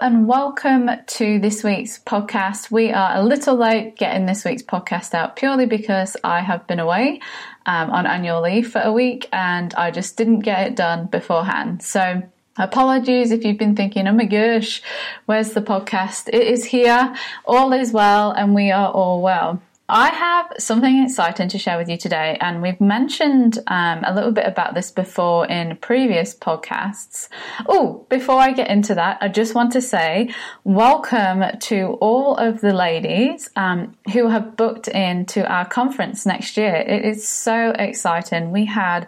and welcome to this week's podcast. We are a little late getting this week's podcast out purely because I have been away um, on annual leave for a week and I just didn't get it done beforehand. So, apologies if you've been thinking, oh my gosh, where's the podcast? It is here, all is well, and we are all well. I have something exciting to share with you today, and we've mentioned um, a little bit about this before in previous podcasts. Oh, before I get into that, I just want to say welcome to all of the ladies um, who have booked into our conference next year. It is so exciting. We had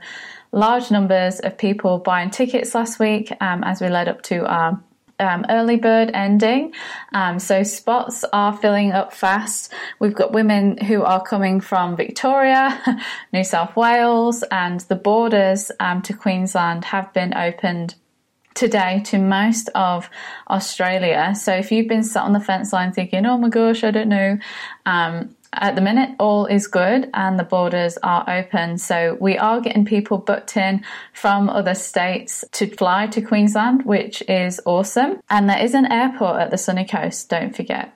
large numbers of people buying tickets last week um, as we led up to our um, early bird ending. Um, so spots are filling up fast. We've got women who are coming from Victoria, New South Wales, and the borders um, to Queensland have been opened today to most of Australia. So if you've been sat on the fence line thinking, oh my gosh, I don't know, um, at the minute, all is good and the borders are open. So we are getting people booked in from other states to fly to Queensland, which is awesome. And there is an airport at the sunny coast, don't forget.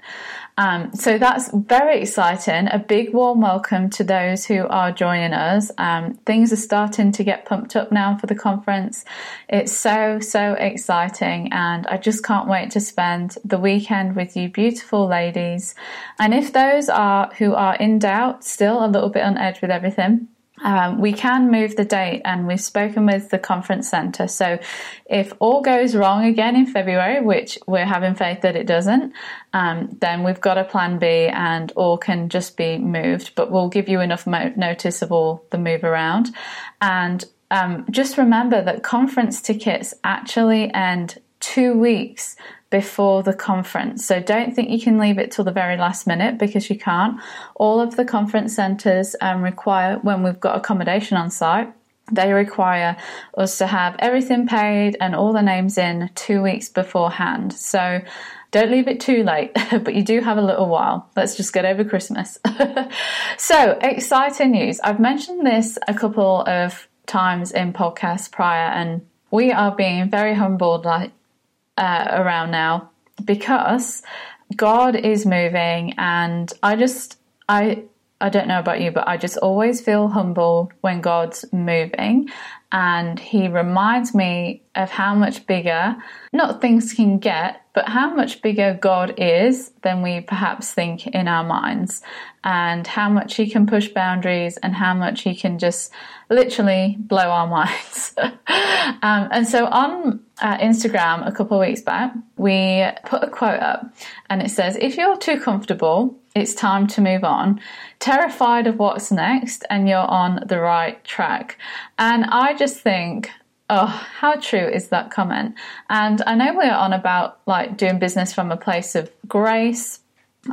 Um, so that's very exciting. A big warm welcome to those who are joining us. Um, things are starting to get pumped up now for the conference. It's so, so exciting. And I just can't wait to spend the weekend with you beautiful ladies. And if those are who are in doubt, still a little bit on edge with everything, um, we can move the date and we've spoken with the conference centre. So if all goes wrong again in February, which we're having faith that it doesn't, um, then we've got a plan B and all can just be moved. But we'll give you enough mo- notice of all the move around. And um, just remember that conference tickets actually end two weeks before the conference. So don't think you can leave it till the very last minute because you can't. All of the conference centres um, require, when we've got accommodation on site, they require us to have everything paid and all the names in two weeks beforehand. So don't leave it too late, but you do have a little while. Let's just get over Christmas. so, exciting news. I've mentioned this a couple of times in podcasts prior, and we are being very humbled like uh, around now because God is moving, and I just I I don't know about you, but I just always feel humbled when God's moving, and He reminds me of how much bigger not things can get, but how much bigger God is than we perhaps think in our minds, and how much He can push boundaries, and how much He can just literally blow our minds. um, and so on uh, Instagram a couple of weeks back, we put a quote up, and it says, If you're too comfortable, it's time to move on. Terrified of what's next, and you're on the right track. And I just think, Oh, how true is that comment? And I know we're on about like doing business from a place of grace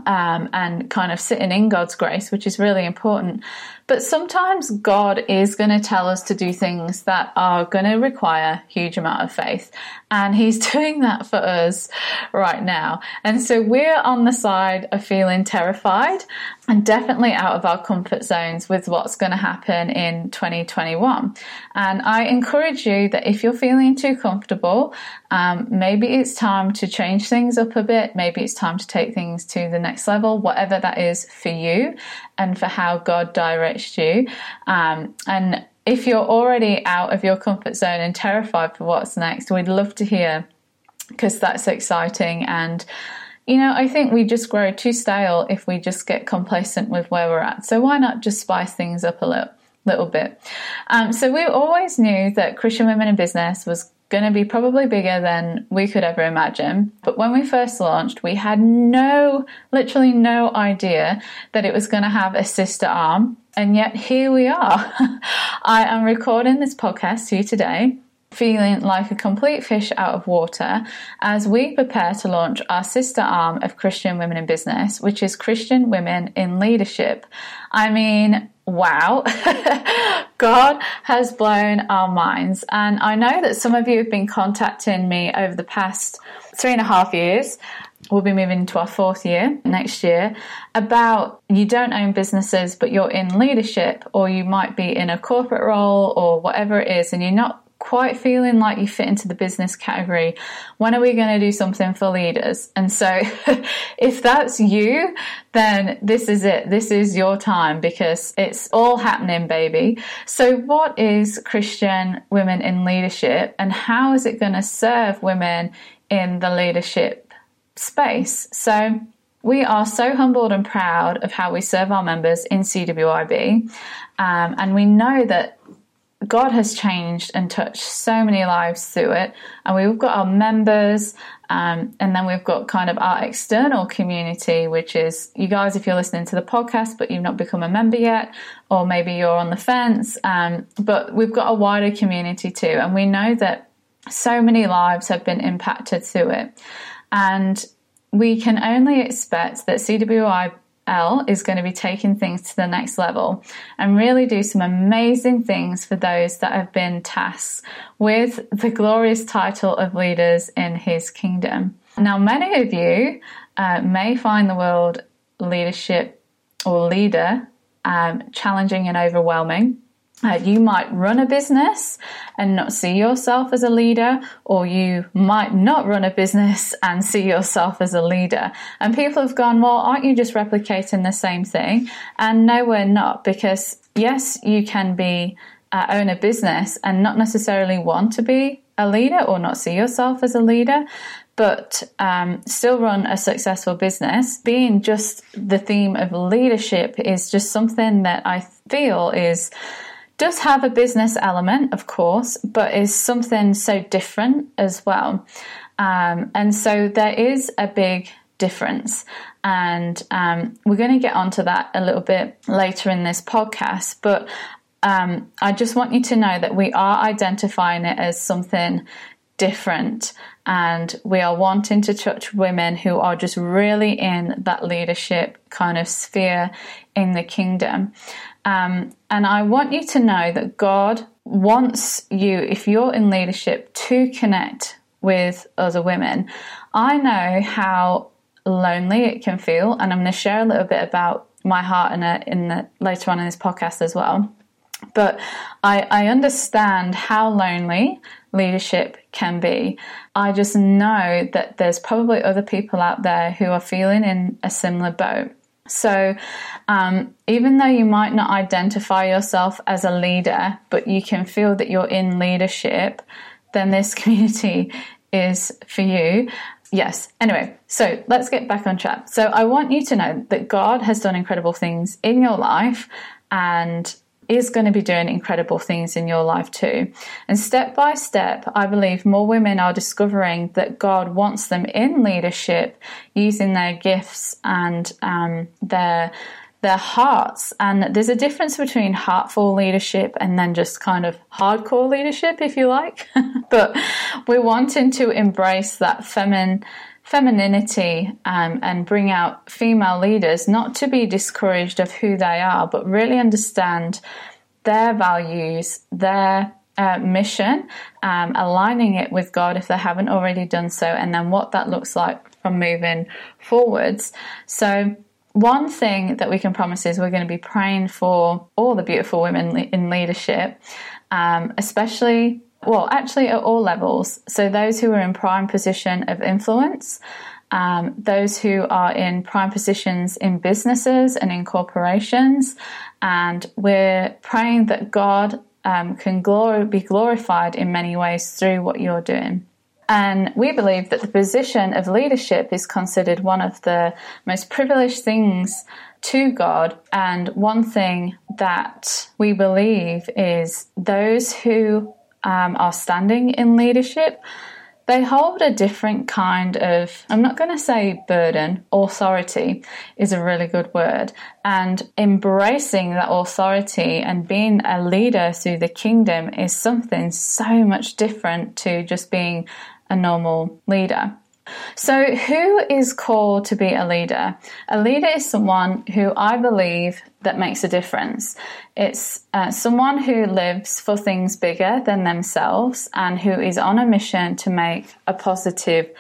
um, and kind of sitting in God's grace, which is really important. But sometimes God is going to tell us to do things that are going to require huge amount of faith. And he's doing that for us right now. And so we're on the side of feeling terrified and definitely out of our comfort zones with what's going to happen in 2021. And I encourage you that if you're feeling too comfortable, um, maybe it's time to change things up a bit. Maybe it's time to take things to the next level, whatever that is for you and for how God directs you. Um, and if you're already out of your comfort zone and terrified for what's next, we'd love to hear because that's exciting. And, you know, I think we just grow too stale if we just get complacent with where we're at. So why not just spice things up a little? Little bit. Um, so we always knew that Christian Women in Business was going to be probably bigger than we could ever imagine. But when we first launched, we had no, literally no idea that it was going to have a sister arm. And yet here we are. I am recording this podcast to you today feeling like a complete fish out of water as we prepare to launch our sister arm of Christian Women in Business, which is Christian Women in Leadership. I mean, wow, God has blown our minds. And I know that some of you have been contacting me over the past three and a half years. We'll be moving into our fourth year next year about you don't own businesses, but you're in leadership, or you might be in a corporate role or whatever it is, and you're not quite feeling like you fit into the business category. When are we going to do something for leaders? And so if that's you, then this is it. This is your time because it's all happening, baby. So what is Christian women in leadership and how is it going to serve women in the leadership space? So we are so humbled and proud of how we serve our members in CWIB. Um, and we know that God has changed and touched so many lives through it. And we've got our members, um, and then we've got kind of our external community, which is you guys, if you're listening to the podcast, but you've not become a member yet, or maybe you're on the fence. Um, but we've got a wider community too. And we know that so many lives have been impacted through it. And we can only expect that CWIL is going to be taking things to the next level and really do some amazing things for those that have been tasked with the glorious title of leaders in his kingdom. Now, many of you uh, may find the world leadership or leader um, challenging and overwhelming. Uh, you might run a business and not see yourself as a leader, or you might not run a business and see yourself as a leader. And people have gone, Well, aren't you just replicating the same thing? And no, we're not, because yes, you can be uh, own a business and not necessarily want to be a leader or not see yourself as a leader, but um, still run a successful business. Being just the theme of leadership is just something that I feel is does have a business element, of course, but is something so different as well. Um, and so there is a big difference. And um, we're going to get onto that a little bit later in this podcast. But um, I just want you to know that we are identifying it as something different and we are wanting to touch women who are just really in that leadership kind of sphere in the kingdom. Um, and I want you to know that God wants you, if you're in leadership, to connect with other women. I know how lonely it can feel, and I'm going to share a little bit about my heart in, a, in the, later on in this podcast as well. But I, I understand how lonely leadership can be. I just know that there's probably other people out there who are feeling in a similar boat. So, um, even though you might not identify yourself as a leader, but you can feel that you're in leadership, then this community is for you. Yes. Anyway, so let's get back on track. So, I want you to know that God has done incredible things in your life and is going to be doing incredible things in your life too. And step by step, I believe more women are discovering that God wants them in leadership using their gifts and um, their their hearts. And there's a difference between heartful leadership and then just kind of hardcore leadership, if you like. but we're wanting to embrace that feminine femininity um, and bring out female leaders, not to be discouraged of who they are, but really understand their values, their uh, mission, um, aligning it with God if they haven't already done so, and then what that looks like from moving forwards. So, one thing that we can promise is we're going to be praying for all the beautiful women in leadership, um, especially well, actually at all levels. So those who are in prime position of influence, um, those who are in prime positions in businesses and in corporations, and we're praying that God um, can be glorified in many ways through what you're doing. And we believe that the position of leadership is considered one of the most privileged things to God. And one thing that we believe is those who um, are standing in leadership, they hold a different kind of, I'm not going to say burden, authority is a really good word. And embracing that authority and being a leader through the kingdom is something so much different to just being a normal leader. So, who is called to be a leader? A leader is someone who I believe that makes a difference. It's uh, someone who lives for things bigger than themselves and who is on a mission to make a positive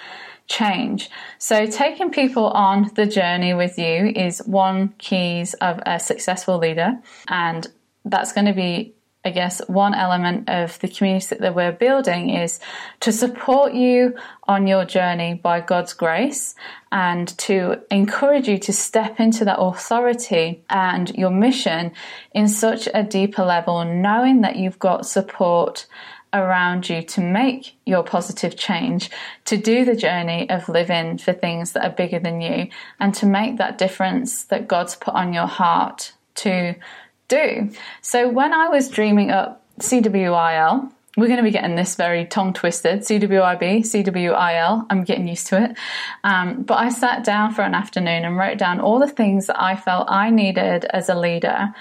change. So, taking people on the journey with you is one keys of a successful leader, and that's going to be I guess one element of the community that we're building is to support you on your journey by God's grace and to encourage you to step into that authority and your mission in such a deeper level, knowing that you've got support around you to make your positive change, to do the journey of living for things that are bigger than you, and to make that difference that God's put on your heart to do. So when I was dreaming up CWIL, we're going to be getting this very tongue twisted CWIB, CWIL. I'm getting used to it. Um, but I sat down for an afternoon and wrote down all the things that I felt I needed as a leader.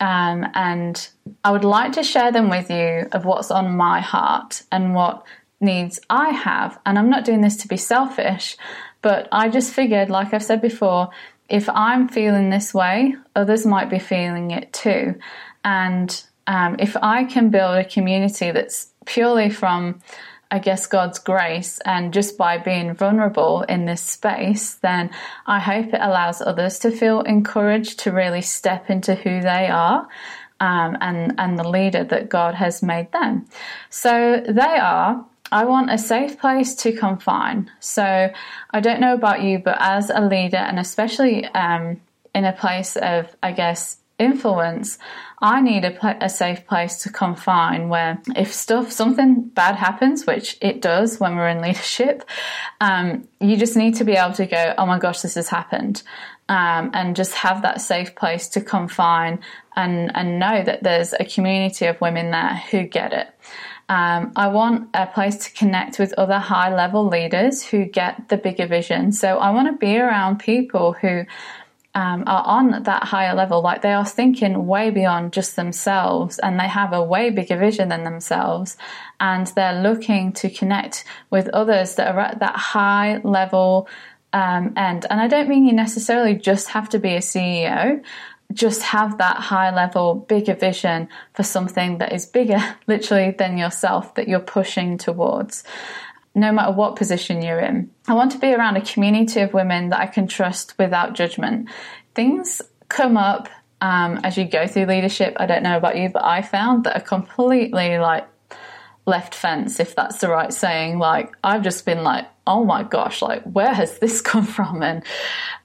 Um, and I would like to share them with you of what's on my heart and what needs I have. And I'm not doing this to be selfish, but I just figured, like I've said before, if I'm feeling this way, others might be feeling it too. And um, if I can build a community that's purely from, I guess, God's grace and just by being vulnerable in this space, then I hope it allows others to feel encouraged to really step into who they are. Um, and and the leader that God has made them. So they are I want a safe place to confine. So I don't know about you, but as a leader, and especially um, in a place of, I guess, influence, I need a, a, safe place to confine where if stuff, something bad happens, which it does when we're in leadership, um, you just need to be able to go, oh my gosh, this has happened. Um, and just have that safe place to confine and, and know that there's a community of women there who get it. Um, I want a place to connect with other high level leaders who get the bigger vision. So I want to be around people who um, are on that higher level, like they are thinking way beyond just themselves and they have a way bigger vision than themselves. And they're looking to connect with others that are at that high level um, end. And I don't mean you necessarily just have to be a CEO just have that high level, bigger vision for something that is bigger, literally, than yourself that you're pushing towards. No matter what position you're in, I want to be around a community of women that I can trust without judgment. Things come up um, as you go through leadership. I don't know about you, but I found that are completely like left fence, if that's the right saying. Like, I've just been like, oh my gosh, like, where has this come from? And,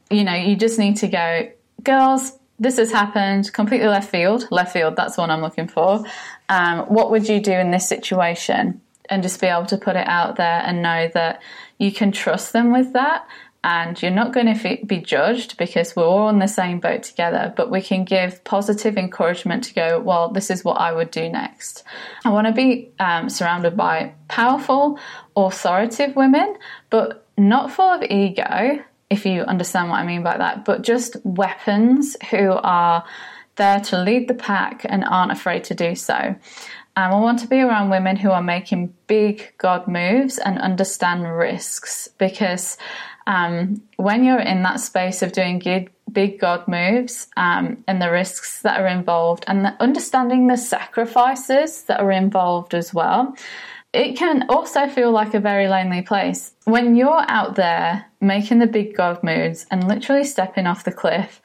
you know, you just need to go, girls, this has happened completely left field. Left field, that's what I'm looking for. Um, what would you do in this situation? And just be able to put it out there and know that you can trust them with that. And you're not going to be judged because we're all in the same boat together, but we can give positive encouragement to go, well, this is what I would do next. I want to be um, surrounded by powerful, authoritative women, but not full of ego if you understand what I mean by that, but just weapons who are there to lead the pack and aren't afraid to do so. Um, I want to be around women who are making big God moves and understand risks because um, when you're in that space of doing good, big God moves um, and the risks that are involved and the, understanding the sacrifices that are involved as well, it can also feel like a very lonely place. When you're out there making the big God moves and literally stepping off the cliff,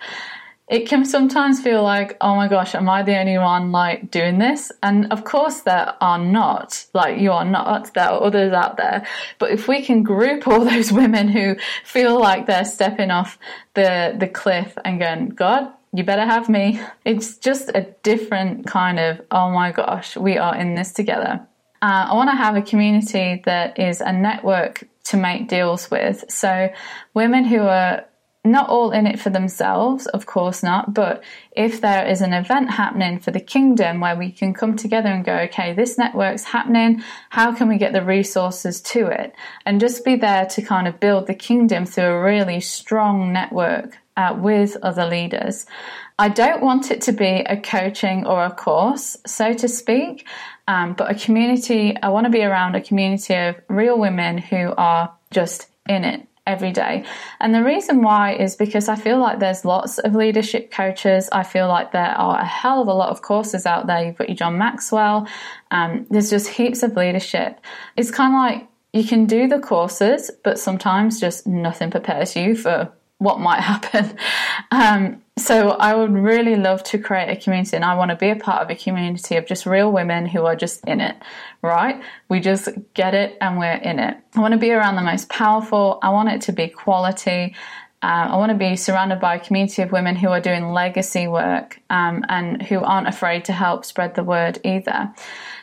it can sometimes feel like, oh my gosh, am I the only one like doing this? And of course there are not, like you are not, there are others out there. But if we can group all those women who feel like they're stepping off the, the cliff and going, God, you better have me. It's just a different kind of, oh my gosh, we are in this together. Uh, I want to have a community that is a network to make deals with. So, women who are not all in it for themselves, of course not, but if there is an event happening for the kingdom where we can come together and go, okay, this network's happening, how can we get the resources to it? And just be there to kind of build the kingdom through a really strong network uh, with other leaders. I don't want it to be a coaching or a course, so to speak, um, but a community. I want to be around a community of real women who are just in it every day. And the reason why is because I feel like there's lots of leadership coaches. I feel like there are a hell of a lot of courses out there. You've got your John Maxwell. Um, there's just heaps of leadership. It's kind of like you can do the courses, but sometimes just nothing prepares you for what might happen. Um, so I would really love to create a community and I want to be a part of a community of just real women who are just in it, right? We just get it and we're in it. I want to be around the most powerful. I want it to be quality. Uh, I want to be surrounded by a community of women who are doing legacy work um, and who aren't afraid to help spread the word either.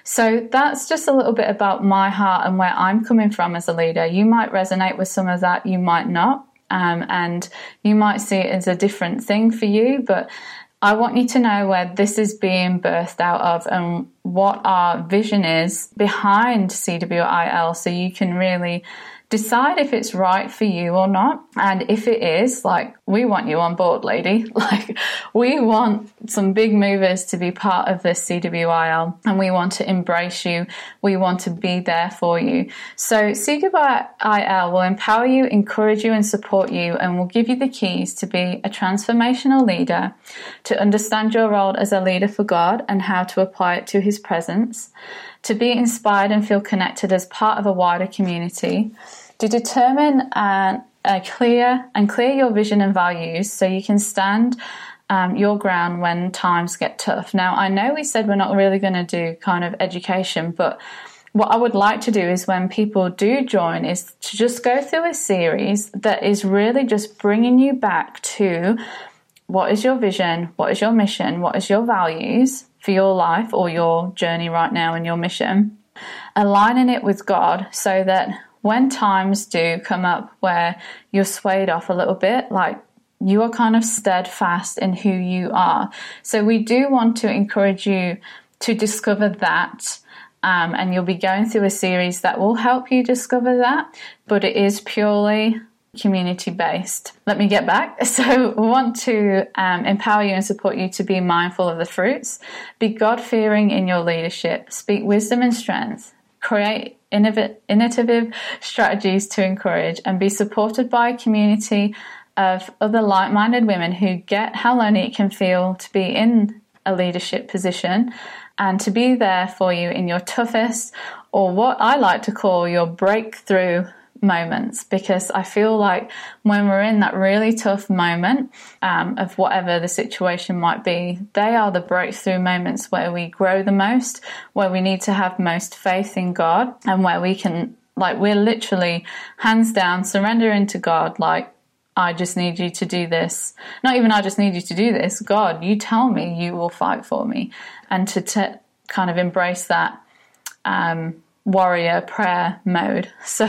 So that's just a little bit about my heart and where I'm coming from as a leader. You might resonate with some of that, you might not. Um, and you might see it as a different thing for you, but I want you to know where this is being birthed out of and what our vision is behind CWIL so you can really decide if it's right for you or not. And if it is, like, we want you on board, lady. Like, we want some big movers to be part of this CWIL and we want to embrace you. We want to be there for you. So, CWIL will empower you, encourage you, and support you, and will give you the keys to be a transformational leader, to understand your role as a leader for God and how to apply it to His presence to be inspired and feel connected as part of a wider community, to determine uh, a clear and clear your vision and values so you can stand um, your ground when times get tough. Now, I know we said we're not really going to do kind of education, but what I would like to do is when people do join is to just go through a series that is really just bringing you back to what is your vision, what is your mission, what is your values, for your life or your journey right now and your mission, aligning it with God so that when times do come up where you're swayed off a little bit, like you are kind of steadfast in who you are. So we do want to encourage you to discover that. Um, and you'll be going through a series that will help you discover that, but it is purely community based. Let me get back. So, we want to um, empower you and support you to be mindful of the fruits, be God fearing in your leadership, speak wisdom and strength, create innovative strategies to encourage, and be supported by a community of other like minded women who get how lonely it can feel to be in a leadership position and to be there for you in your toughest or what I like to call your breakthrough moments because I feel like when we're in that really tough moment um, of whatever the situation might be, they are the breakthrough moments where we grow the most, where we need to have most faith in God, and where we can, like, we're literally hands down surrendering to God, like, I just need you to do this. Not even I just need you to do this. God, you tell me you will fight for me. And to t- kind of embrace that um, warrior prayer mode. So,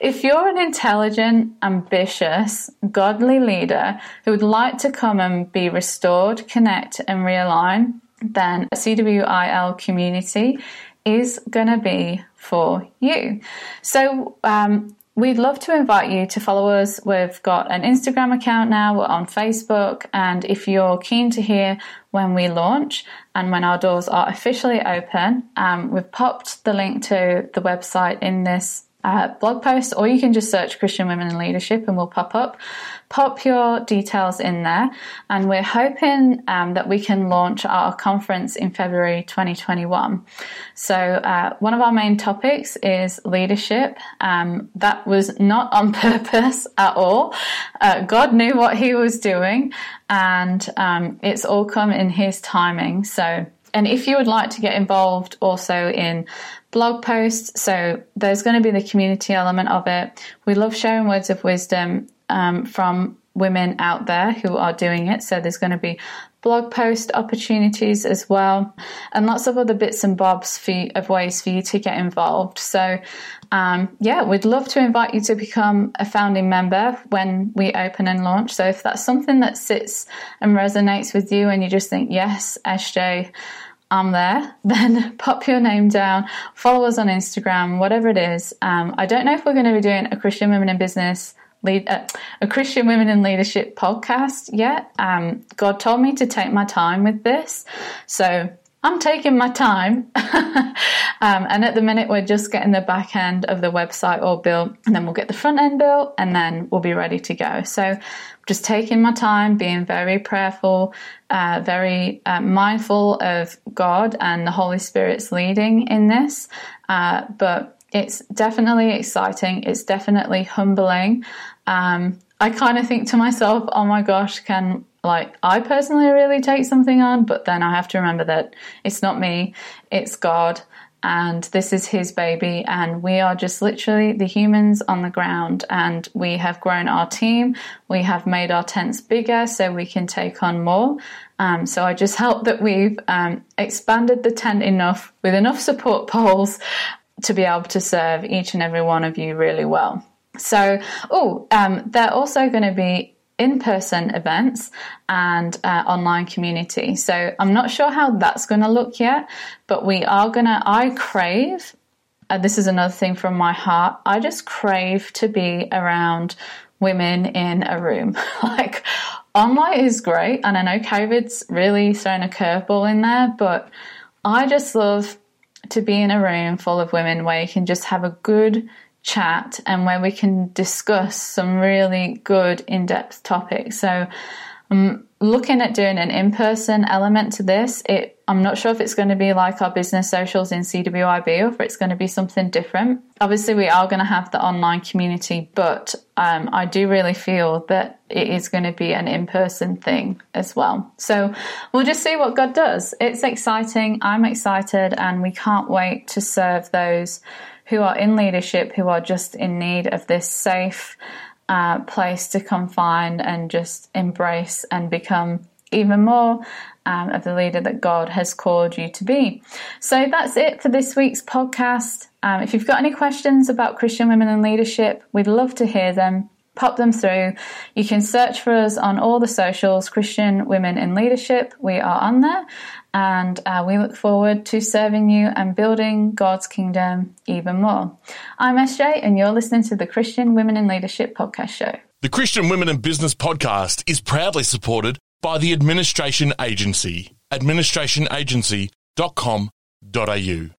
if you're an intelligent, ambitious, godly leader who would like to come and be restored, connect, and realign, then CWIL community is going to be for you. So, um, We'd love to invite you to follow us. We've got an Instagram account now, we're on Facebook, and if you're keen to hear when we launch and when our doors are officially open, um, we've popped the link to the website in this uh, blog post, or you can just search Christian Women in Leadership and we'll pop up. Pop your details in there, and we're hoping um, that we can launch our conference in February 2021. So, uh, one of our main topics is leadership. Um, that was not on purpose at all. Uh, God knew what He was doing, and um, it's all come in His timing. So, and if you would like to get involved also in blog posts, so there's going to be the community element of it. We love sharing words of wisdom um, from women out there who are doing it. So there's going to be blog post opportunities as well, and lots of other bits and bobs you, of ways for you to get involved. So, um, yeah, we'd love to invite you to become a founding member when we open and launch. So if that's something that sits and resonates with you, and you just think, yes, SJ. I'm there, then pop your name down, follow us on Instagram, whatever it is. Um, I don't know if we're going to be doing a Christian Women in Business lead uh, a Christian Women in Leadership podcast yet. Um, God told me to take my time with this, so I'm taking my time. um, and at the minute, we're just getting the back end of the website all built, and then we'll get the front end built, and then we'll be ready to go. So, just taking my time, being very prayerful, uh, very uh, mindful of God and the Holy Spirit's leading in this. Uh, but it's definitely exciting. It's definitely humbling. Um, I kind of think to myself, oh my gosh, can like I personally really take something on, but then I have to remember that it's not me, it's God and this is his baby and we are just literally the humans on the ground and we have grown our team we have made our tents bigger so we can take on more. Um, so i just hope that we've um, expanded the tent enough with enough support poles to be able to serve each and every one of you really well. So oh um, they're also going to be in person events and uh, online community. So I'm not sure how that's going to look yet, but we are going to, I crave, uh, this is another thing from my heart, I just crave to be around women in a room. like, online is great, and I know COVID's really thrown a curveball in there, but I just love to be in a room full of women where you can just have a good chat and where we can discuss some really good in depth topics. So I'm looking at doing an in person element to this. It, I'm not sure if it's going to be like our business socials in CWIB or if it's going to be something different. Obviously, we are going to have the online community, but um, I do really feel that it is going to be an in person thing as well. So we'll just see what God does. It's exciting. I'm excited, and we can't wait to serve those who are in leadership who are just in need of this safe uh, place to come find and just embrace and become even more um, of the leader that God has called you to be. So that's it for this week's podcast. Um, if you've got any questions about Christian women and leadership, we'd love to hear them pop them through. You can search for us on all the socials, Christian Women in Leadership. We are on there, and uh, we look forward to serving you and building God's kingdom even more. I'm SJ, and you're listening to the Christian Women in Leadership podcast show. The Christian Women in Business podcast is proudly supported by the Administration Agency, administrationagency.com.au.